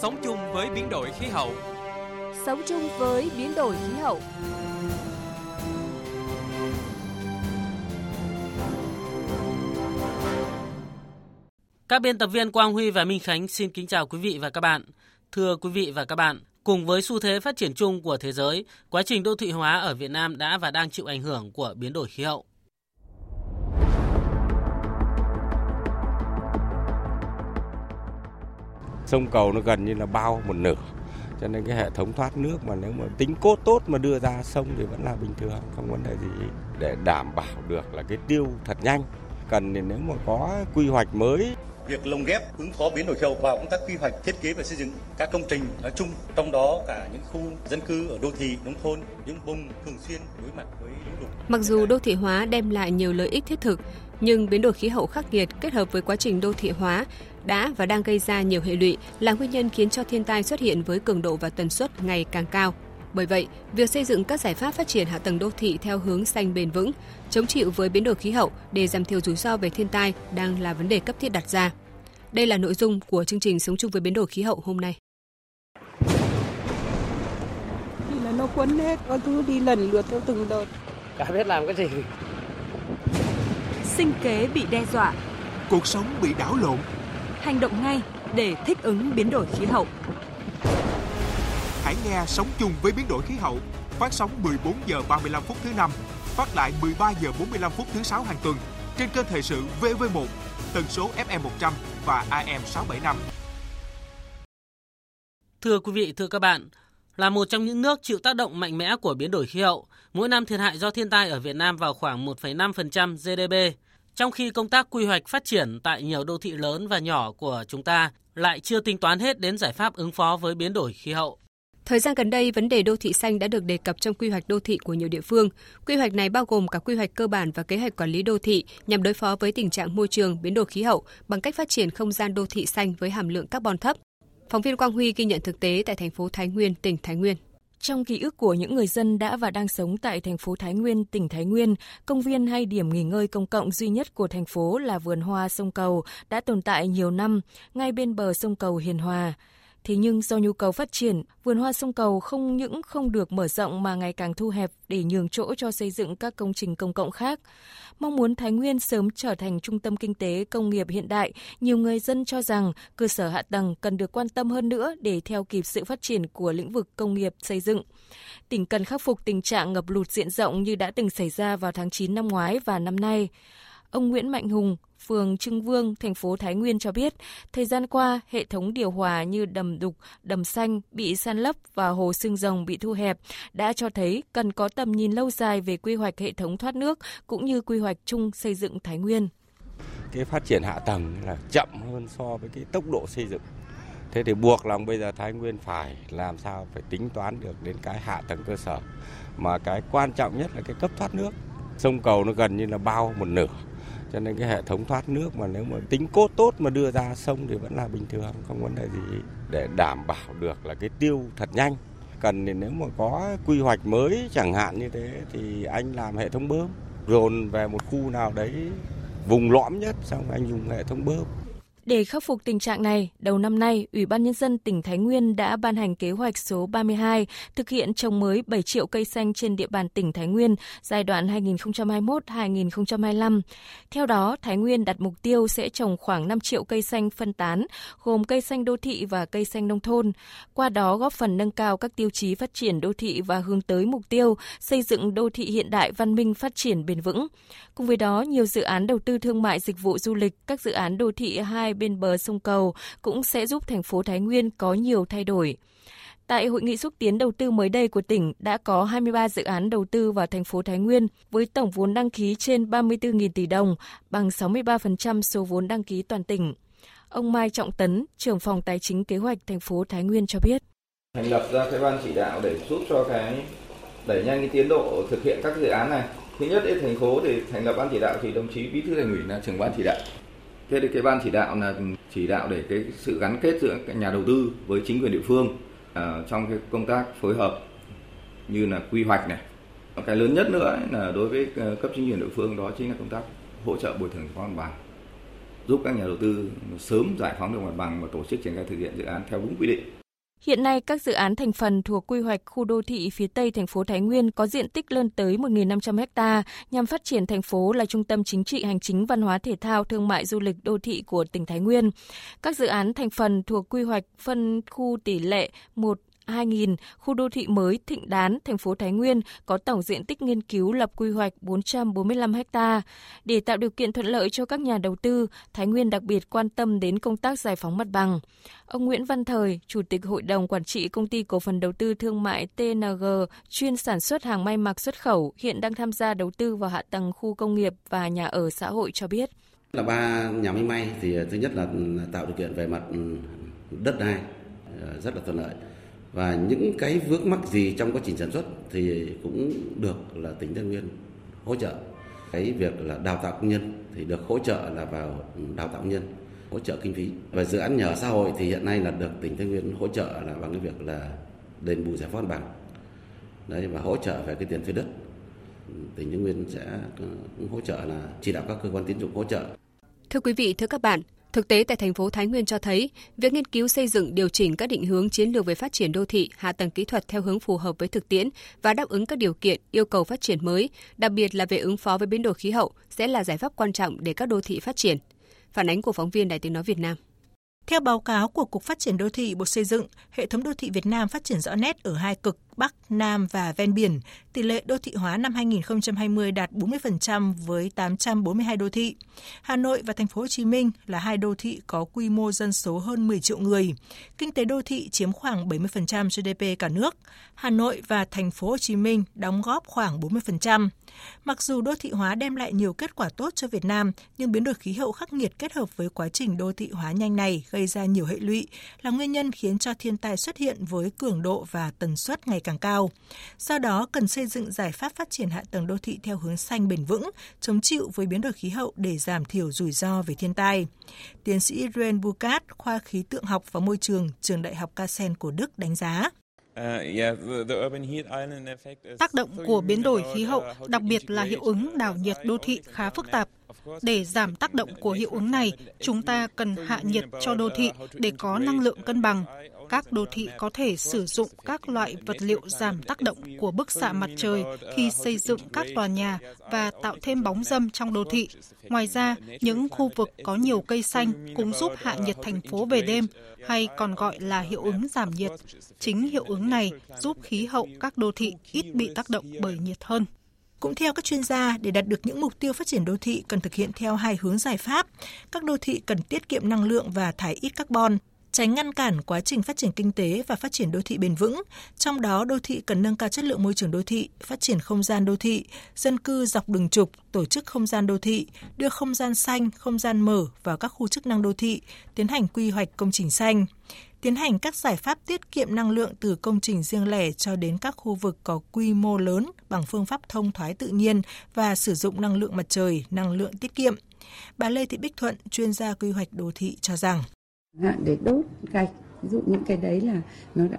Sống chung với biến đổi khí hậu. Sống chung với biến đổi khí hậu. Các biên tập viên Quang Huy và Minh Khánh xin kính chào quý vị và các bạn. Thưa quý vị và các bạn, cùng với xu thế phát triển chung của thế giới, quá trình đô thị hóa ở Việt Nam đã và đang chịu ảnh hưởng của biến đổi khí hậu. Sông cầu nó gần như là bao một nửa. Cho nên cái hệ thống thoát nước mà nếu mà tính cốt tốt mà đưa ra sông thì vẫn là bình thường không vấn đề gì. Để đảm bảo được là cái tiêu thật nhanh cần thì nếu mà có quy hoạch mới. Việc lồng ghép ứng phó biến đổi khí hậu vào công tác quy hoạch thiết kế và xây dựng các công trình nói chung trong đó cả những khu dân cư ở đô thị nông thôn những vùng thường xuyên đối mặt với lũ lụt. Mặc dù đô thị hóa đem lại nhiều lợi ích thiết thực nhưng biến đổi khí hậu khắc nghiệt kết hợp với quá trình đô thị hóa đã và đang gây ra nhiều hệ lụy là nguyên nhân khiến cho thiên tai xuất hiện với cường độ và tần suất ngày càng cao. Bởi vậy, việc xây dựng các giải pháp phát triển hạ tầng đô thị theo hướng xanh bền vững, chống chịu với biến đổi khí hậu để giảm thiểu rủi ro về thiên tai đang là vấn đề cấp thiết đặt ra. Đây là nội dung của chương trình Sống chung với biến đổi khí hậu hôm nay. Thì là nó quấn hết, có thứ đi lần lượt theo từng đợt. Cả biết làm cái gì. Sinh kế bị đe dọa. Cuộc sống bị đảo lộn. Hành động ngay để thích ứng biến đổi khí hậu. Hãy nghe Sống chung với biến đổi khí hậu phát sóng 14 giờ 35 phút thứ năm, phát lại 13 giờ 45 phút thứ sáu hàng tuần trên kênh thời sự VV1, tần số FM 100 và AM 675. Thưa quý vị, thưa các bạn, là một trong những nước chịu tác động mạnh mẽ của biến đổi khí hậu, mỗi năm thiệt hại do thiên tai ở Việt Nam vào khoảng 1,5% GDP, trong khi công tác quy hoạch phát triển tại nhiều đô thị lớn và nhỏ của chúng ta lại chưa tính toán hết đến giải pháp ứng phó với biến đổi khí hậu. Thời gian gần đây, vấn đề đô thị xanh đã được đề cập trong quy hoạch đô thị của nhiều địa phương. Quy hoạch này bao gồm cả quy hoạch cơ bản và kế hoạch quản lý đô thị nhằm đối phó với tình trạng môi trường, biến đổi khí hậu bằng cách phát triển không gian đô thị xanh với hàm lượng carbon thấp. Phóng viên Quang Huy ghi nhận thực tế tại thành phố Thái Nguyên, tỉnh Thái Nguyên. Trong ký ức của những người dân đã và đang sống tại thành phố Thái Nguyên, tỉnh Thái Nguyên, công viên hay điểm nghỉ ngơi công cộng duy nhất của thành phố là vườn hoa sông Cầu đã tồn tại nhiều năm, ngay bên bờ sông Cầu Hiền Hòa. Thế nhưng do nhu cầu phát triển, vườn hoa sông cầu không những không được mở rộng mà ngày càng thu hẹp để nhường chỗ cho xây dựng các công trình công cộng khác. Mong muốn Thái Nguyên sớm trở thành trung tâm kinh tế công nghiệp hiện đại, nhiều người dân cho rằng cơ sở hạ tầng cần được quan tâm hơn nữa để theo kịp sự phát triển của lĩnh vực công nghiệp xây dựng. Tỉnh cần khắc phục tình trạng ngập lụt diện rộng như đã từng xảy ra vào tháng 9 năm ngoái và năm nay. Ông Nguyễn Mạnh Hùng, phường Trưng Vương, thành phố Thái Nguyên cho biết, thời gian qua, hệ thống điều hòa như đầm đục, đầm xanh bị san lấp và hồ xương rồng bị thu hẹp đã cho thấy cần có tầm nhìn lâu dài về quy hoạch hệ thống thoát nước cũng như quy hoạch chung xây dựng Thái Nguyên. Cái phát triển hạ tầng là chậm hơn so với cái tốc độ xây dựng. Thế thì buộc lòng bây giờ Thái Nguyên phải làm sao phải tính toán được đến cái hạ tầng cơ sở. Mà cái quan trọng nhất là cái cấp thoát nước. Sông cầu nó gần như là bao một nửa cho nên cái hệ thống thoát nước mà nếu mà tính cốt tốt mà đưa ra sông thì vẫn là bình thường, không vấn đề gì. Để đảm bảo được là cái tiêu thật nhanh. Cần thì nếu mà có quy hoạch mới chẳng hạn như thế thì anh làm hệ thống bơm, dồn về một khu nào đấy vùng lõm nhất, xong anh dùng hệ thống bơm để khắc phục tình trạng này, đầu năm nay, Ủy ban Nhân dân tỉnh Thái Nguyên đã ban hành kế hoạch số 32 thực hiện trồng mới 7 triệu cây xanh trên địa bàn tỉnh Thái Nguyên giai đoạn 2021-2025. Theo đó, Thái Nguyên đặt mục tiêu sẽ trồng khoảng 5 triệu cây xanh phân tán, gồm cây xanh đô thị và cây xanh nông thôn. Qua đó góp phần nâng cao các tiêu chí phát triển đô thị và hướng tới mục tiêu xây dựng đô thị hiện đại văn minh phát triển bền vững. Cùng với đó, nhiều dự án đầu tư thương mại dịch vụ du lịch, các dự án đô thị hai bên bờ sông Cầu cũng sẽ giúp thành phố Thái Nguyên có nhiều thay đổi. Tại hội nghị xúc tiến đầu tư mới đây của tỉnh đã có 23 dự án đầu tư vào thành phố Thái Nguyên với tổng vốn đăng ký trên 34.000 tỷ đồng, bằng 63% số vốn đăng ký toàn tỉnh. Ông Mai Trọng Tấn, trưởng phòng tài chính kế hoạch thành phố Thái Nguyên cho biết. Thành lập ra cái ban chỉ đạo để giúp cho cái đẩy nhanh cái tiến độ thực hiện các dự án này. Thứ nhất, ở thành phố thì thành lập ban chỉ đạo thì đồng chí bí thư thành ủy là trưởng ban chỉ đạo thế thì cái ban chỉ đạo là chỉ đạo để cái sự gắn kết giữa nhà đầu tư với chính quyền địa phương à, trong cái công tác phối hợp như là quy hoạch này cái lớn nhất nữa là đối với ờ, cấp chính quyền địa phương đó chính là công tác hỗ trợ bồi thường giải phóng mặt bằng giúp các nhà đầu tư sớm giải phóng được mặt bằng và tổ chức triển khai thực hiện dự án theo đúng quy định. Hiện nay, các dự án thành phần thuộc quy hoạch khu đô thị phía Tây thành phố Thái Nguyên có diện tích lên tới 1.500 ha nhằm phát triển thành phố là trung tâm chính trị hành chính văn hóa thể thao thương mại du lịch đô thị của tỉnh Thái Nguyên. Các dự án thành phần thuộc quy hoạch phân khu tỷ lệ 1 2000, khu đô thị mới Thịnh Đán, thành phố Thái Nguyên có tổng diện tích nghiên cứu lập quy hoạch 445 ha. Để tạo điều kiện thuận lợi cho các nhà đầu tư, Thái Nguyên đặc biệt quan tâm đến công tác giải phóng mặt bằng. Ông Nguyễn Văn Thời, Chủ tịch Hội đồng Quản trị Công ty Cổ phần Đầu tư Thương mại TNG, chuyên sản xuất hàng may mặc xuất khẩu, hiện đang tham gia đầu tư vào hạ tầng khu công nghiệp và nhà ở xã hội cho biết. Là ba nhà may may thì thứ nhất là tạo điều kiện về mặt đất đai rất là thuận lợi và những cái vướng mắc gì trong quá trình sản xuất thì cũng được là tỉnh Thái Nguyên hỗ trợ. Cái việc là đào tạo công nhân thì được hỗ trợ là vào ừ, đào tạo công nhân hỗ trợ kinh phí. Và dự án nhà ở xã hội thì hiện nay là được tỉnh Thái Nguyên hỗ trợ là bằng cái việc là đền bù giải phóng bằng. Đấy và hỗ trợ về cái tiền thuê đất. Tỉnh Thái Nguyên sẽ ừ, cũng hỗ trợ là chỉ đạo các cơ quan tín dụng hỗ trợ. Thưa quý vị, thưa các bạn, Thực tế tại thành phố Thái Nguyên cho thấy, việc nghiên cứu xây dựng điều chỉnh các định hướng chiến lược về phát triển đô thị, hạ tầng kỹ thuật theo hướng phù hợp với thực tiễn và đáp ứng các điều kiện, yêu cầu phát triển mới, đặc biệt là về ứng phó với biến đổi khí hậu sẽ là giải pháp quan trọng để các đô thị phát triển. Phản ánh của phóng viên Đài Tiếng nói Việt Nam. Theo báo cáo của Cục Phát triển Đô thị Bộ Xây dựng, hệ thống đô thị Việt Nam phát triển rõ nét ở hai cực Bắc, Nam và ven biển. Tỷ lệ đô thị hóa năm 2020 đạt 40% với 842 đô thị. Hà Nội và thành phố Hồ Chí Minh là hai đô thị có quy mô dân số hơn 10 triệu người. Kinh tế đô thị chiếm khoảng 70% GDP cả nước. Hà Nội và thành phố Hồ Chí Minh đóng góp khoảng 40%. Mặc dù đô thị hóa đem lại nhiều kết quả tốt cho Việt Nam, nhưng biến đổi khí hậu khắc nghiệt kết hợp với quá trình đô thị hóa nhanh này gây ra nhiều hệ lụy, là nguyên nhân khiến cho thiên tai xuất hiện với cường độ và tần suất ngày càng cao. Do đó, cần xây dựng giải pháp phát triển hạ tầng đô thị theo hướng xanh bền vững, chống chịu với biến đổi khí hậu để giảm thiểu rủi ro về thiên tai. Tiến sĩ Ren Bukat, khoa khí tượng học và môi trường, trường Đại học Kassel của Đức đánh giá. Tác động của biến đổi khí hậu, đặc biệt là hiệu ứng đảo nhiệt đô thị khá phức tạp. Để giảm tác động của hiệu ứng này, chúng ta cần hạ nhiệt cho đô thị để có năng lượng cân bằng. Các đô thị có thể sử dụng các loại vật liệu giảm tác động của bức xạ mặt trời khi xây dựng các tòa nhà và tạo thêm bóng dâm trong đô thị. Ngoài ra, những khu vực có nhiều cây xanh cũng giúp hạ nhiệt thành phố về đêm, hay còn gọi là hiệu ứng giảm nhiệt. Chính hiệu ứng này giúp khí hậu các đô thị ít bị tác động bởi nhiệt hơn. Cũng theo các chuyên gia, để đạt được những mục tiêu phát triển đô thị cần thực hiện theo hai hướng giải pháp. Các đô thị cần tiết kiệm năng lượng và thải ít carbon, tránh ngăn cản quá trình phát triển kinh tế và phát triển đô thị bền vững. Trong đó, đô thị cần nâng cao chất lượng môi trường đô thị, phát triển không gian đô thị, dân cư dọc đường trục, tổ chức không gian đô thị, đưa không gian xanh, không gian mở vào các khu chức năng đô thị, tiến hành quy hoạch công trình xanh tiến hành các giải pháp tiết kiệm năng lượng từ công trình riêng lẻ cho đến các khu vực có quy mô lớn bằng phương pháp thông thoái tự nhiên và sử dụng năng lượng mặt trời, năng lượng tiết kiệm. Bà Lê Thị Bích Thuận, chuyên gia quy hoạch đô thị cho rằng hạn để đốt gạch ví dụ những cái đấy là nó đã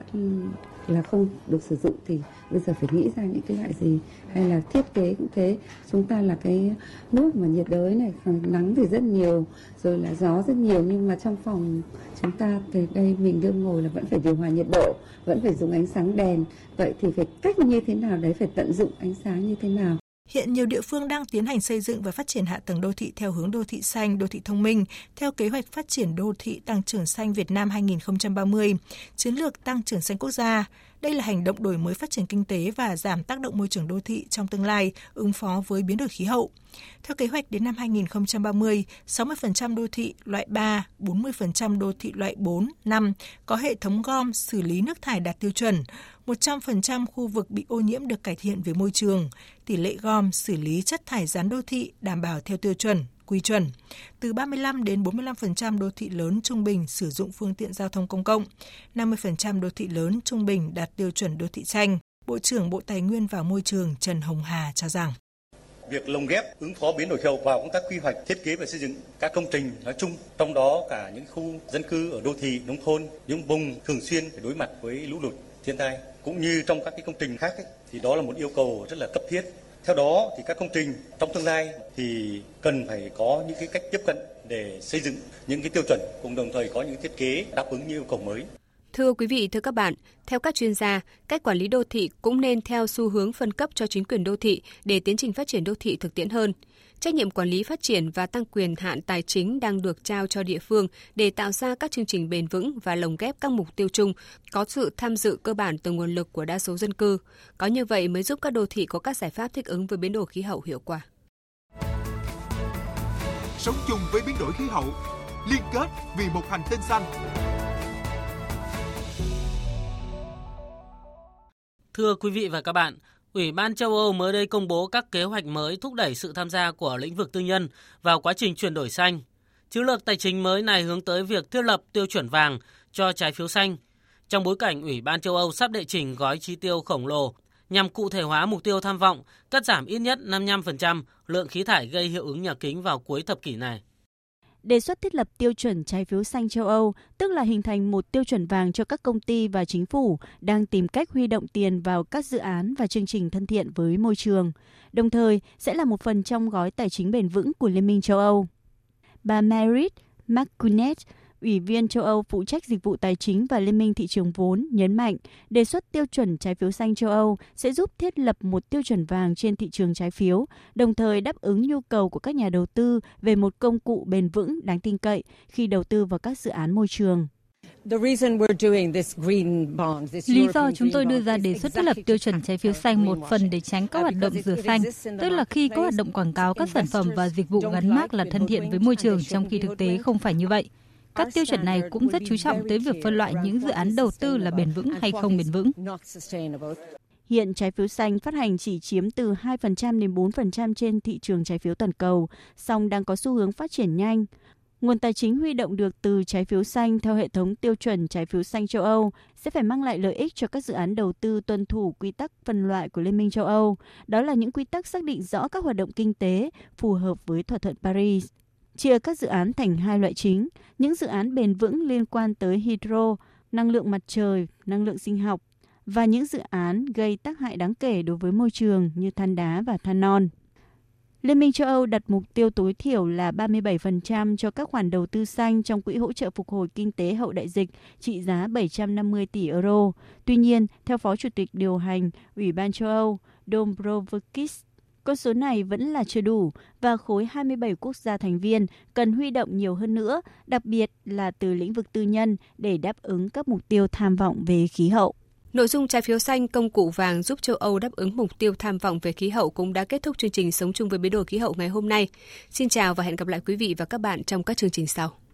là không được sử dụng thì bây giờ phải nghĩ ra những cái loại gì? Hay là thiết kế cũng thế. Chúng ta là cái nước mà nhiệt đới này nắng thì rất nhiều, rồi là gió rất nhiều. Nhưng mà trong phòng chúng ta từ đây mình đương ngồi là vẫn phải điều hòa nhiệt độ, vẫn phải dùng ánh sáng đèn. Vậy thì phải cách như thế nào đấy phải tận dụng ánh sáng như thế nào? Hiện nhiều địa phương đang tiến hành xây dựng và phát triển hạ tầng đô thị theo hướng đô thị xanh, đô thị thông minh, theo kế hoạch phát triển đô thị tăng trưởng xanh Việt Nam 2030, chiến lược tăng trưởng xanh quốc gia. Đây là hành động đổi mới phát triển kinh tế và giảm tác động môi trường đô thị trong tương lai, ứng phó với biến đổi khí hậu. Theo kế hoạch đến năm 2030, 60% đô thị loại 3, 40% đô thị loại 4, 5 có hệ thống gom xử lý nước thải đạt tiêu chuẩn, 100% khu vực bị ô nhiễm được cải thiện về môi trường, tỷ lệ gom xử lý chất thải rắn đô thị đảm bảo theo tiêu chuẩn, quy chuẩn. Từ 35 đến 45% đô thị lớn trung bình sử dụng phương tiện giao thông công cộng, 50% đô thị lớn trung bình đạt tiêu chuẩn đô thị xanh. Bộ trưởng Bộ Tài nguyên và Môi trường Trần Hồng Hà cho rằng việc lồng ghép ứng phó biến đổi khí hậu vào công tác quy hoạch thiết kế và xây dựng các công trình nói chung trong đó cả những khu dân cư ở đô thị nông thôn những vùng thường xuyên phải đối mặt với lũ lụt thiên tai cũng như trong các cái công trình khác ấy, thì đó là một yêu cầu rất là cấp thiết theo đó thì các công trình trong tương lai thì cần phải có những cái cách tiếp cận để xây dựng những cái tiêu chuẩn, cùng đồng thời có những thiết kế đáp ứng như yêu cầu mới. Thưa quý vị, thưa các bạn, theo các chuyên gia, cách quản lý đô thị cũng nên theo xu hướng phân cấp cho chính quyền đô thị để tiến trình phát triển đô thị thực tiễn hơn. Trách nhiệm quản lý phát triển và tăng quyền hạn tài chính đang được trao cho địa phương để tạo ra các chương trình bền vững và lồng ghép các mục tiêu chung, có sự tham dự cơ bản từ nguồn lực của đa số dân cư. Có như vậy mới giúp các đô thị có các giải pháp thích ứng với biến đổi khí hậu hiệu quả. Sống chung với biến đổi khí hậu, liên kết vì một hành tinh xanh. Thưa quý vị và các bạn, Ủy ban châu Âu mới đây công bố các kế hoạch mới thúc đẩy sự tham gia của lĩnh vực tư nhân vào quá trình chuyển đổi xanh. Chiến lược tài chính mới này hướng tới việc thiết lập tiêu chuẩn vàng cho trái phiếu xanh. Trong bối cảnh Ủy ban châu Âu sắp đệ trình gói chi tiêu khổng lồ nhằm cụ thể hóa mục tiêu tham vọng cắt giảm ít nhất 55% lượng khí thải gây hiệu ứng nhà kính vào cuối thập kỷ này đề xuất thiết lập tiêu chuẩn trái phiếu xanh châu Âu, tức là hình thành một tiêu chuẩn vàng cho các công ty và chính phủ đang tìm cách huy động tiền vào các dự án và chương trình thân thiện với môi trường, đồng thời sẽ là một phần trong gói tài chính bền vững của Liên minh châu Âu. Bà Merit McCunnett, Ủy viên châu Âu phụ trách dịch vụ tài chính và liên minh thị trường vốn nhấn mạnh đề xuất tiêu chuẩn trái phiếu xanh châu Âu sẽ giúp thiết lập một tiêu chuẩn vàng trên thị trường trái phiếu, đồng thời đáp ứng nhu cầu của các nhà đầu tư về một công cụ bền vững đáng tin cậy khi đầu tư vào các dự án môi trường. Lý do chúng tôi đưa ra đề xuất thiết lập tiêu chuẩn trái phiếu xanh một phần để tránh các hoạt động rửa xanh, tức là khi có hoạt động quảng cáo các sản phẩm và dịch vụ gắn mác là thân thiện với môi trường trong khi thực tế không phải như vậy. Các tiêu chuẩn này cũng rất chú trọng tới việc phân loại những dự án đầu tư là bền vững hay không bền vững. Hiện trái phiếu xanh phát hành chỉ chiếm từ 2% đến 4% trên thị trường trái phiếu toàn cầu, song đang có xu hướng phát triển nhanh. Nguồn tài chính huy động được từ trái phiếu xanh theo hệ thống tiêu chuẩn trái phiếu xanh châu Âu sẽ phải mang lại lợi ích cho các dự án đầu tư tuân thủ quy tắc phân loại của Liên minh châu Âu. Đó là những quy tắc xác định rõ các hoạt động kinh tế phù hợp với thỏa thuận Paris chia các dự án thành hai loại chính, những dự án bền vững liên quan tới hydro, năng lượng mặt trời, năng lượng sinh học và những dự án gây tác hại đáng kể đối với môi trường như than đá và than non. Liên minh châu Âu đặt mục tiêu tối thiểu là 37% cho các khoản đầu tư xanh trong quỹ hỗ trợ phục hồi kinh tế hậu đại dịch trị giá 750 tỷ euro. Tuy nhiên, theo Phó Chủ tịch điều hành Ủy ban châu Âu Dombrovskis, con số này vẫn là chưa đủ và khối 27 quốc gia thành viên cần huy động nhiều hơn nữa, đặc biệt là từ lĩnh vực tư nhân để đáp ứng các mục tiêu tham vọng về khí hậu. Nội dung trái phiếu xanh công cụ vàng giúp châu Âu đáp ứng mục tiêu tham vọng về khí hậu cũng đã kết thúc chương trình Sống chung với biến đổi khí hậu ngày hôm nay. Xin chào và hẹn gặp lại quý vị và các bạn trong các chương trình sau.